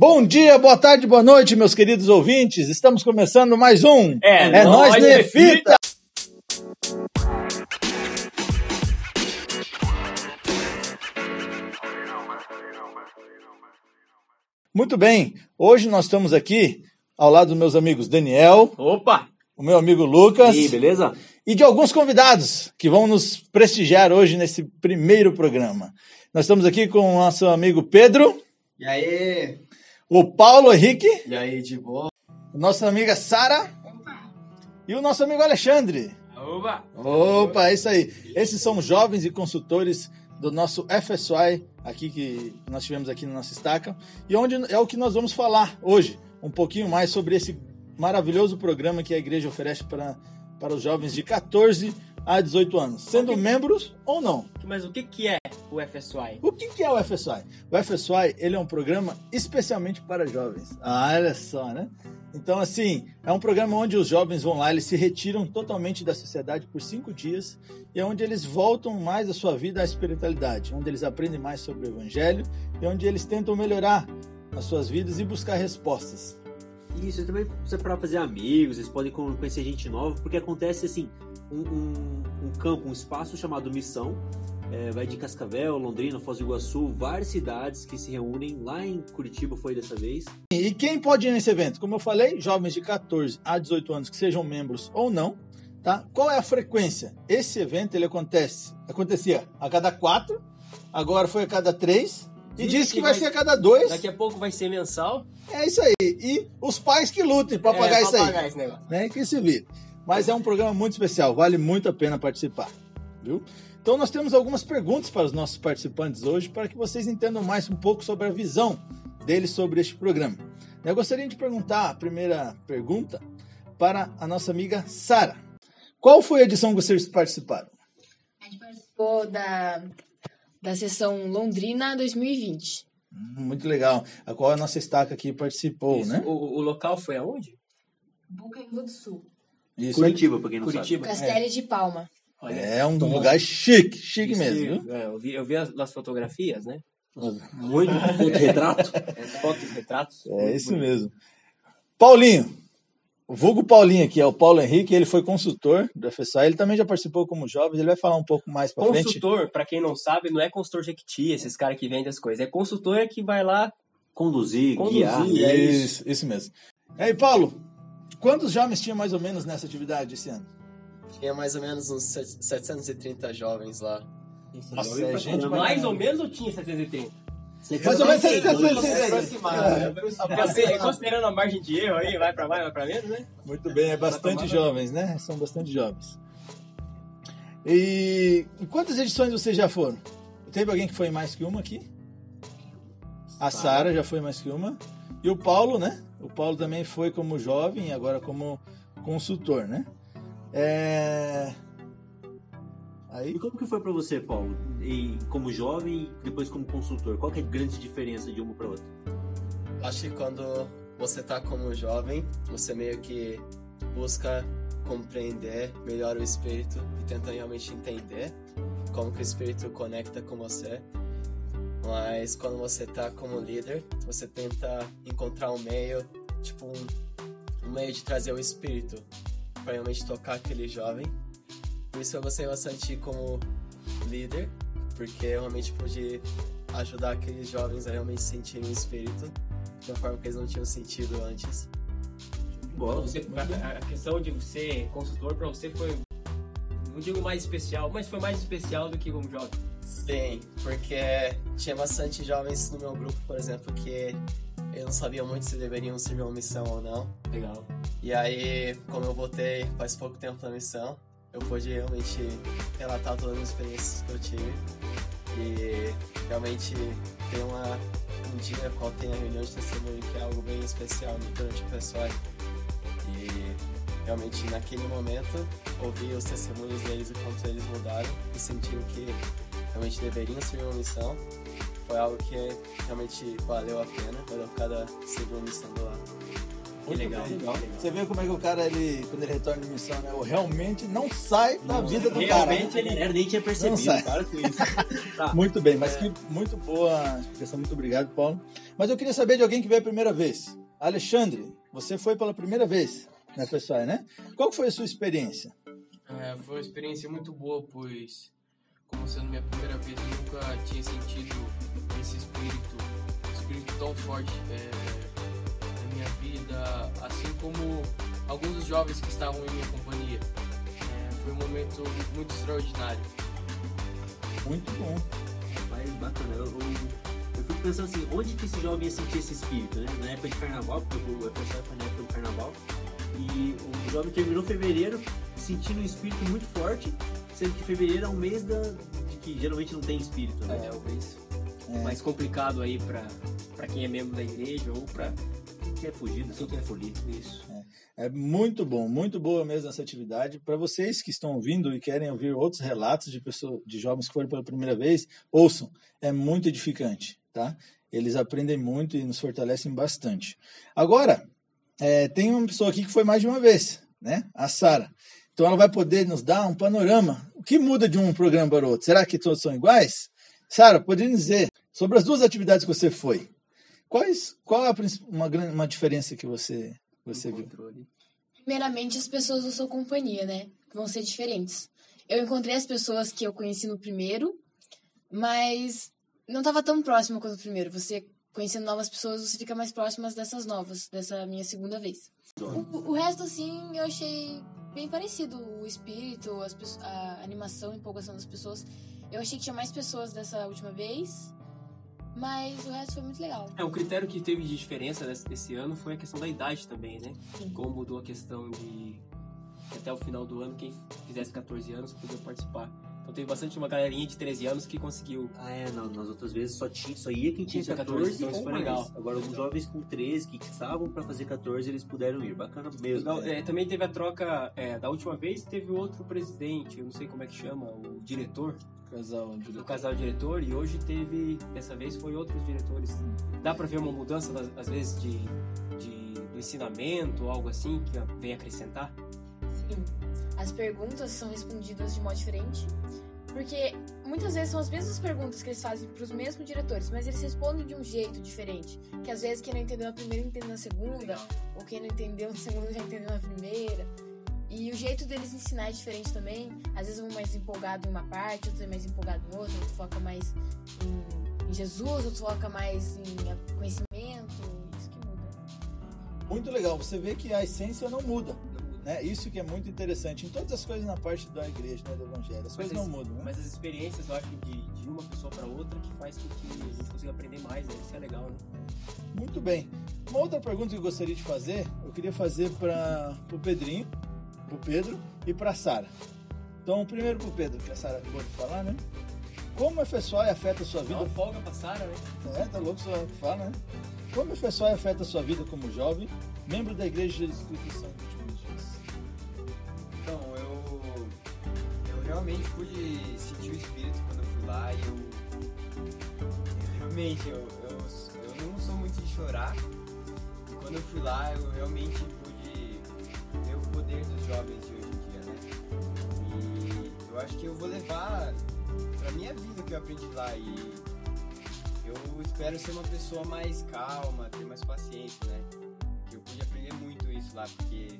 Bom dia, boa tarde, boa noite, meus queridos ouvintes. Estamos começando mais um É, É Nós Nefita. Muito bem, hoje nós estamos aqui ao lado dos meus amigos Daniel, Opa! o meu amigo Lucas E aí, beleza? e de alguns convidados que vão nos prestigiar hoje nesse primeiro programa. Nós estamos aqui com o nosso amigo Pedro, E aí? O Paulo Henrique, E aí, de boa? nossa amiga Sara e o nosso amigo Alexandre. Opa! Opa, é isso aí. Esses são jovens e consultores do nosso FSY, aqui que nós tivemos aqui na nossa estaca, e onde é o que nós vamos falar hoje, um pouquinho mais sobre esse maravilhoso programa que a igreja oferece para, para os jovens de 14 a 18 anos, sendo membros ou não. Mas o que, que é o FSY? O que, que é o FSY? O FSY ele é um programa especialmente para jovens. Ah, olha só, né? Então, assim, é um programa onde os jovens vão lá, eles se retiram totalmente da sociedade por cinco dias e é onde eles voltam mais a sua vida à espiritualidade, onde eles aprendem mais sobre o evangelho e onde eles tentam melhorar as suas vidas e buscar respostas. Isso, também para fazer amigos, vocês podem conhecer gente nova, porque acontece assim, um, um- um campo, um espaço chamado Missão, é, vai de Cascavel, Londrina, Foz do Iguaçu, várias cidades que se reúnem, lá em Curitiba foi dessa vez. E quem pode ir nesse evento? Como eu falei, jovens de 14 a 18 anos que sejam membros ou não, tá? Qual é a frequência? Esse evento ele acontece, acontecia a cada quatro, agora foi a cada três e disse que que vai vai- ser a cada dois. Daqui a pouco vai ser mensal. É isso aí. E os pais que lutem para pagar é, isso pra aí, pagar esse negócio. né? Que se vire. Mas é um programa muito especial, vale muito a pena participar, viu? Então nós temos algumas perguntas para os nossos participantes hoje para que vocês entendam mais um pouco sobre a visão deles sobre este programa. Eu gostaria de perguntar a primeira pergunta para a nossa amiga Sara. Qual foi a edição que vocês participaram? A gente participou da, da sessão Londrina 2020. Hum, Muito legal. A qual a nossa estaca aqui participou, Isso. né? O, o local foi aonde? Bucaramanga do Sul. Isso. Curitiba, pra quem não Curitiba. Castelo de Palma. Olha, É um Tom. lugar chique, chique Isso, mesmo, é, eu, vi, eu vi as, as fotografias, né? Muito retrato. As fotos, retratos. É isso mesmo. Paulinho, vulgo Paulinho aqui, é o Paulo Henrique, ele foi consultor do FSA, ele também já participou como jovem, ele vai falar um pouco mais pra frente. Consultor, pra quem não sabe, não é consultor Jequiti, esses caras que vendem as coisas. É consultor é que vai lá. Conduzir, Conduzir, guiar. é isso, isso mesmo. E aí, Paulo, quantos jovens tinha mais ou menos nessa atividade esse ano? Tinha mais ou menos uns set- 730 jovens lá. Nossa, é gente mais ou menos ou tinha 730? Mais ou menos Sim, 730. aproximado. Consider- Considerando a margem de erro aí, vai pra mais, vai pra menos, né? Muito bem, é bastante jovens, né? São bastante jovens. E, quantas edições vocês já foram? Teve alguém que foi mais que uma aqui? A Sara já foi mais que uma. E o Paulo, né? O Paulo também foi como jovem e agora como consultor, né? É... Aí, E como que foi pra você, Paulo? E como jovem e depois como consultor? Qual que é a grande diferença de uma pra outra? Acho que quando você tá como jovem, você meio que busca compreender melhor o espírito e tenta realmente entender como que o espírito conecta com você. Mas quando você tá como líder, você tenta encontrar um meio, tipo um, um meio de trazer o espírito para realmente tocar aquele jovem. Por isso eu gostei bastante como líder, porque eu realmente pude ajudar aqueles jovens a realmente sentirem o espírito de uma forma que eles não tinham sentido antes. Bola. Você- a, a questão de ser consultor pra você foi, não digo mais especial, mas foi mais especial do que como jovem. Sim, porque tinha bastante jovens no meu grupo, por exemplo, que eles não sabiam muito se deveriam servir uma missão ou não. Legal. E aí, como eu voltei faz pouco tempo na missão, eu pude realmente relatar todas as experiências que eu tive. E realmente tem uma, um dia qual tem a reunião de testemunho que é algo bem especial durante o pessoal. E realmente naquele momento ouvi os testemunhos deles e quanto eles mudaram e sentiram que realmente deveriam seguir uma missão. Foi algo que realmente valeu a pena, valeu cada segundo estando lá. Muito legal. Você vê como é que o cara, ele, quando ele retorna de missão, né? o Realmente não sai da vida do cara. realmente né? A galera nem tinha percebido, sai. para com isso. Tá. Muito bem, mas que muito boa explicação, muito obrigado, Paulo. Mas eu queria saber de alguém que veio a primeira vez. Alexandre, você foi pela primeira vez na pessoal, né? Qual foi a sua experiência? É, foi uma experiência muito boa, pois, como sendo minha primeira vez, eu nunca tinha sentido esse espírito, espírito tão forte é, minha vida, assim como alguns dos jovens que estavam em minha companhia. É, foi um momento muito extraordinário. Muito bom. Mas bacana, eu, eu, eu fico pensando assim, onde que esse jovem ia sentir esse espírito, né? Na época de carnaval, porque o pessoal foi na época do carnaval, e o jovem terminou fevereiro sentindo um espírito muito forte, sendo que fevereiro é um mês da, de que geralmente não tem espírito, né? É, o mês É. mais complicado aí pra, pra quem é membro da igreja ou Quem quer fugir, só quer fugir. isso. É muito bom, muito boa mesmo essa atividade. Para vocês que estão ouvindo e querem ouvir outros relatos de pessoas, de jovens que foram pela primeira vez, ouçam. É muito edificante, tá? Eles aprendem muito e nos fortalecem bastante. Agora, é, tem uma pessoa aqui que foi mais de uma vez, né? A Sara. Então ela vai poder nos dar um panorama. O que muda de um programa para o outro? Será que todos são iguais? Sara, poderia dizer sobre as duas atividades que você foi? Quais, qual é a uma, uma diferença que você, você viu? Encontrou ali. Primeiramente, as pessoas da sua companhia, né? Vão ser diferentes. Eu encontrei as pessoas que eu conheci no primeiro, mas não estava tão próximo quanto o primeiro. Você conhecendo novas pessoas, você fica mais próximas dessas novas, dessa minha segunda vez. O, o resto, assim, eu achei bem parecido. O espírito, as, a animação, a empolgação das pessoas. Eu achei que tinha mais pessoas dessa última vez, mas o resto foi muito legal. É, um critério que teve de diferença desse ano foi a questão da idade também, né? Como mudou a questão de que até o final do ano, quem fizesse 14 anos podia participar. Então teve bastante uma galerinha de 13 anos que conseguiu. Ah, é, não, nas outras vezes só, tinha, só ia quem tinha Tinha 14, 14, então isso foi mais. legal. Agora, alguns jovens com 13 que estavam pra fazer 14, eles puderam ir. Bacana mesmo. Legal, é, também teve a troca é, da última vez, teve outro presidente, eu não sei como é que chama, o diretor Casal de do casal diretor, e hoje teve, dessa vez foi outros diretores. Dá pra ver uma mudança, às vezes, de, de- do ensinamento, algo assim, que vem acrescentar? Sim. As perguntas são respondidas de modo diferente, porque muitas vezes são as mesmas perguntas que eles fazem para os mesmos diretores, mas eles respondem de um jeito diferente. Que às vezes quem não entendeu na primeira entende na segunda, ou quem não entendeu na segunda já entendeu na primeira. E o jeito deles ensinar é diferente também. Às vezes um mais empolgado em uma parte, outro é mais empolgado em outra, outro foca mais em, em Jesus, outro foca mais em conhecimento. Isso que muda. Muito legal, você vê que a essência não muda. Né? Isso que é muito interessante em todas as coisas na parte da igreja, né, do evangelho. As coisas Mas não mudam, né? Mas as experiências, eu acho, de, de uma pessoa para outra, que faz com que a gente consiga aprender mais, né? Isso é legal, né? Muito bem. Uma outra pergunta que eu gostaria de fazer, eu queria fazer para o Pedrinho, pro Pedro e para Sara. Então, primeiro pro Pedro, que a Sara acabou de falar, né? Como a FSOI afeta a sua Dá vida? uma folga pra Sara, né? É, tá louco só fala, né? Como a FSOI afeta a sua vida como jovem, membro da Igreja de Jesus Cristo dos realmente pude sentir o espírito quando eu fui lá e eu. Realmente, eu, eu, eu não sou muito de chorar. Quando eu fui lá, eu realmente pude ver o poder dos jovens de hoje em dia, né? E eu acho que eu vou levar pra minha vida o que eu aprendi lá. E eu espero ser uma pessoa mais calma, ter mais paciência, né? Que eu pude aprender muito isso lá, porque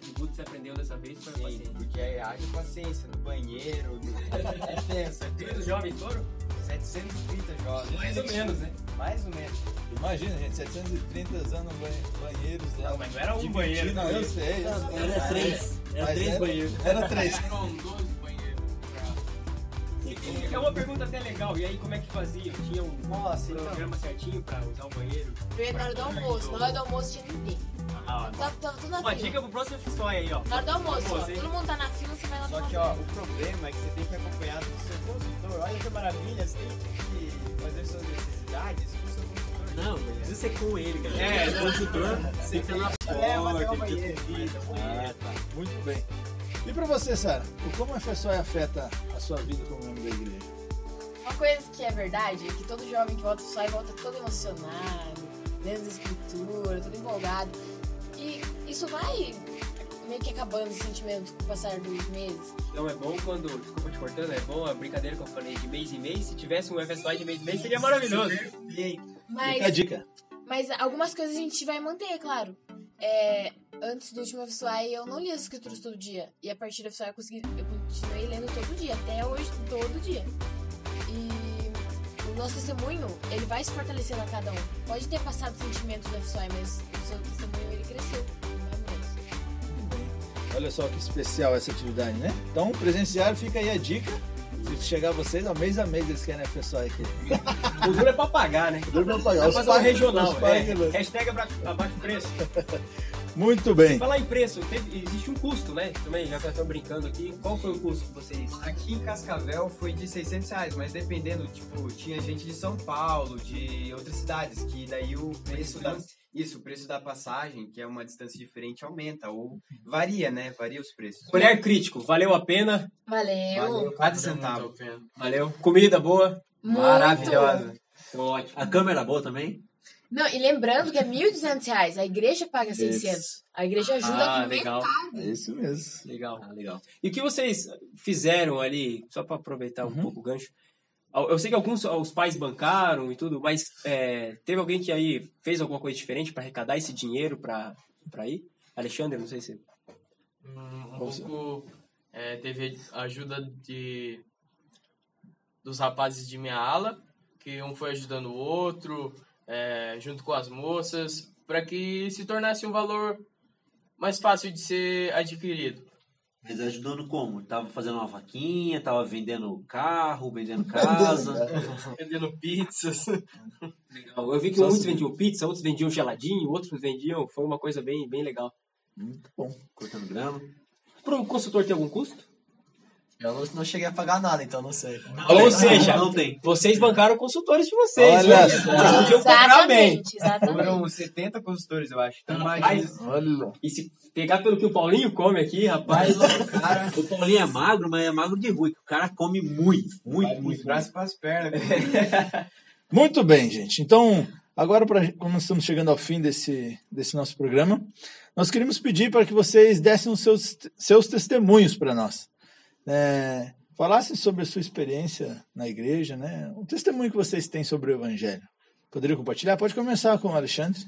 Tudo que você aprendeu dessa vez foi a Sim, paciência. porque aí haja paciência no banheiro. no- É tenso, é tenso. jovens foram? 730 jovens. Mais ou menos, né? Mais ou menos. Imagina, gente, 730 usando banhe- banheiros lá. Não, mas não era um banheiro. Não, eu sei, eu sei. Era três. Era Mas três era- banheiros. Era três. Eram dois banheiros. É uma pergunta até legal. E aí, como é que fazia? Tinha um Nossa, então. programa certinho pra usar o banheiro? Primeiro na hora do almoço, na hora do almoço tinha ninguém. Ah, Tava, tava tudo na Uma fila. dica pro próximo FSOI aí, ó. Na hora do almoço, ó. Almoço, hein? Todo mundo tá na fila, você vai lá Só tomar que, ó, o problema é que você tem que acompanhar do seu consultor. Olha que maravilha, você tem que fazer suas necessidades com o seu consultor. Não, precisa ser com ele, cara. É, o consultor tem que estar na É, porta, tem que ter Ah, tá. Muito bem. E pra você, Sara, o como a FSOI afeta a sua vida como membro da igreja? Uma coisa que é verdade é que todo jovem que volta sai volta todo emocionado, lendo as escrituras, todo empolgado. E isso vai meio que acabando esse sentimento com o passar dos meses. Então é bom quando. Desculpa te cortando, é bom a brincadeira que eu falei de mês em mês. Se tivesse um FSY de mês em mês, seria maravilhoso. Fica a Mas, dica. mas algumas coisas a gente vai manter, é claro. É, antes do último FSY eu não lia as escrituras todo dia. E a partir do FSY eu, consegui, eu continuei lendo todo dia, até hoje, todo dia. O nosso testemunho, ele vai se fortalecendo a cada um. Pode ter passado sentimentos do FSY, mas o seu testemunho, ele cresceu. é? Olha só que especial essa atividade, né? Então, presenciário, fica aí a dica. Se chegar vocês, ó, mês a mês eles querem FSO aqui. O duro é pra pagar, né? Duro pra pagar. Fazer um pais- regional. é. Hashtag abaixo o preço. Muito bem. Falar em preço, teve- existe um custo, né? Também, já estamos brincando aqui, qual foi o custo que vocês. Aqui em Cascavel foi de 600 reais, mas dependendo, tipo, tinha gente de São Paulo, de outras cidades, que daí o preço da... Isso, o preço da passagem, que é uma distância diferente, aumenta, ou varia, né? Varia os preços. Olhar crítico, valeu a pena? Valeu. Valeu, cada Valeu centavo. muito a pena. Valeu. Comida boa? Muito. Maravilhosa. Ótimo. A câmera boa também? Não, e lembrando que é 1.200 reais, a igreja paga 600. A igreja ajuda Ah, com legal. É isso mesmo. Legal. Ah, legal. E o que vocês fizeram ali, só para aproveitar um pouco o gancho? Eu sei que alguns os pais bancaram e tudo, mas é, teve alguém que aí fez alguma coisa diferente para arrecadar esse dinheiro para ir? Alexandre, não sei se. Um, um Você. pouco é, teve a ajuda de dos rapazes de minha ala, que um foi ajudando o outro, é, junto com as moças, para que se tornasse um valor mais fácil de ser adquirido. Mas ajudando como? Tava fazendo uma vaquinha, tava vendendo carro, vendendo casa. Vendendo pizzas. Legal. Eu vi que Só muitos vendiam pizza, outros vendiam geladinho, outros vendiam. Foi uma coisa bem, bem legal. Muito bom. cortando grama. Para o consultor tem algum custo? Eu não, não cheguei a pagar nada, então não sei. Ou seja, não tem. vocês bancaram consultores de vocês. Olha né? podiam bem. Exatamente, exatamente. Foram 70 consultores, eu acho. Então, Rapaz. Olha. E se pegar pelo que o Paulinho come aqui, rapaz. Cara, O Paulinho é magro, mas é magro de ruim. O cara come muito, muito, dos muito. braços para as pernas. Muito bem, gente. Então, agora, pra, como nós estamos chegando ao fim desse, desse nosso programa, nós queríamos pedir para que vocês dessem os seus, seus testemunhos para nós. É, falassem sobre a sua experiência na igreja, né? O testemunho que vocês têm sobre o Evangelho. Poderia compartilhar? Pode começar com o Alexandre.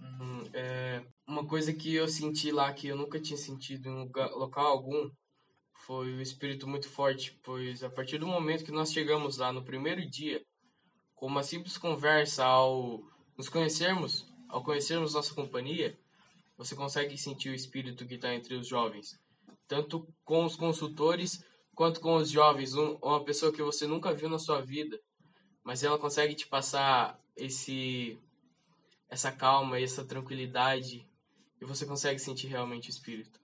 Uhum, é, uma coisa que eu senti lá que eu nunca tinha sentido em lugar- local algum foi o espírito muito forte, pois a partir do momento que nós chegamos lá no primeiro dia, com uma simples conversa ao nos conhecermos, ao conhecermos nossa companhia, você consegue sentir o espírito que está entre os jovens, tanto com os consultores quanto com os jovens, um, uma pessoa que você nunca viu na sua vida, mas ela consegue te passar esse essa calma, essa tranquilidade, e você consegue sentir realmente o espírito.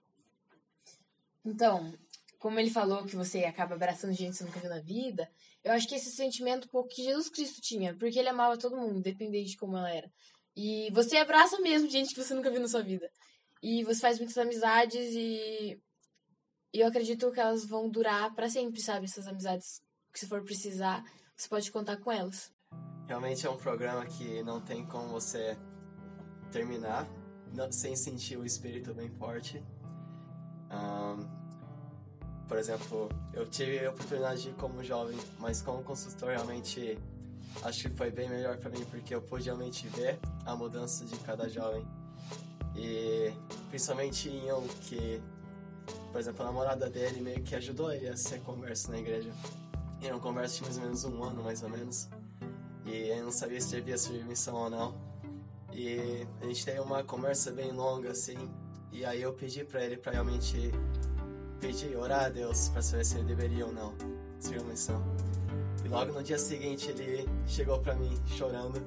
Então, como ele falou que você acaba abraçando gente que você nunca viu na vida, eu acho que esse sentimento pouco que Jesus Cristo tinha, porque ele amava todo mundo, independente de como ela era. E você abraça mesmo gente que você nunca viu na sua vida. E você faz muitas amizades e, e eu acredito que elas vão durar pra sempre, sabe? Essas amizades que se for precisar, você pode contar com elas. Realmente é um programa que não tem como você terminar sem sentir o espírito bem forte. Ahn, por exemplo, eu tive a oportunidade de ir como jovem, mas como consultor realmente acho que foi bem melhor para mim porque eu pude realmente ver a mudança de cada jovem. E principalmente em um que, por exemplo, a namorada dele meio que ajudou ele a ser converso na igreja. E não converso tinha mais ou menos um ano, mais ou menos. E eu não sabia se devia servir missão ou não. E a gente teve uma conversa bem longa, assim. E aí eu pedi pra ele pra realmente pedir, orar a Deus pra saber se ele deveria ou não servir missão. E logo no dia seguinte ele chegou pra mim chorando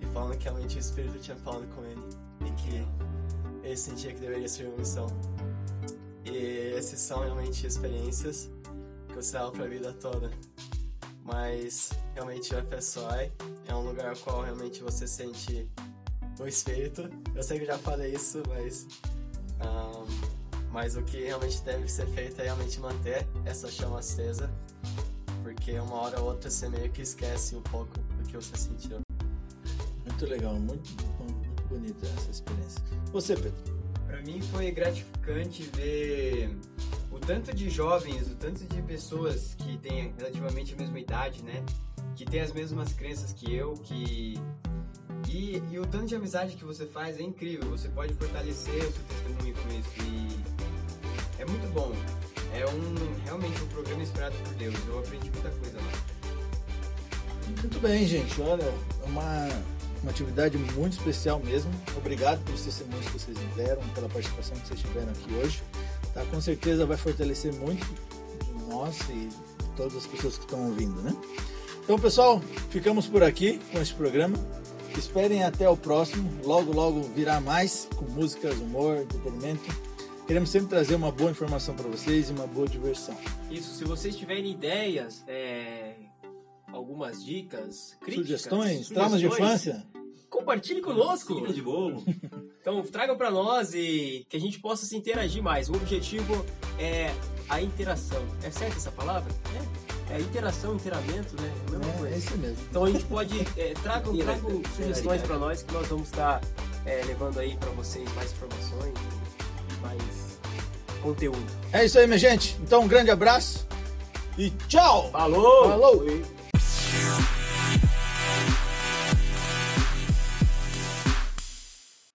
e falando que realmente o Espírito tinha falado com ele e que ele sentia que deveria servir missão. E esses são realmente experiências que você leva pra vida toda mas realmente o FSOI é um lugar ao qual realmente você sente o espírito. Eu sei que eu já falei isso, mas ahn, mas o que realmente deve ser feito é realmente manter essa chama acesa, porque uma hora ou outra você meio que esquece um pouco do que você sentiu. Muito legal, muito muito bonita essa experiência. Você, Pedro? Pra mim foi gratificante ver o tanto de jovens, o tanto de pessoas que têm relativamente a mesma idade, né? Que têm as mesmas crenças que eu, que e, e o tanto de amizade que você faz é incrível. Você pode fortalecer o seu testemunho com isso e é muito bom. É um realmente um programa inspirado por Deus. Eu aprendi muita coisa lá. Muito bem, gente. Olha, é uma, uma atividade muito especial mesmo. Obrigado pelos testemunhos que vocês me deram, pela participação que vocês tiveram aqui hoje. Tá? Com certeza vai fortalecer muito nós e todas as pessoas que estão ouvindo, né? Então, pessoal, ficamos por aqui com esse programa. Esperem até o próximo. Logo, logo virá mais com músicas, humor, entretenimento. Queremos sempre trazer uma boa informação para vocês e uma boa diversão. Isso, se vocês tiverem ideias, é, algumas dicas, críticas, Sugestões, traumas de infância. Compartilhe conosco. Cereja de bolo. Então tragam para nós e que a gente possa se interagir mais. O objetivo é a interação. É certa essa palavra? É. É interação, interamento, né? É a mesma É, coisa. é isso mesmo. Então a gente pode é, tragam, tragam sugestões para nós que nós vamos estar é, levando aí para vocês mais informações e mais conteúdo. É isso aí, minha gente. Então, um grande abraço e tchau! Falou! Falou!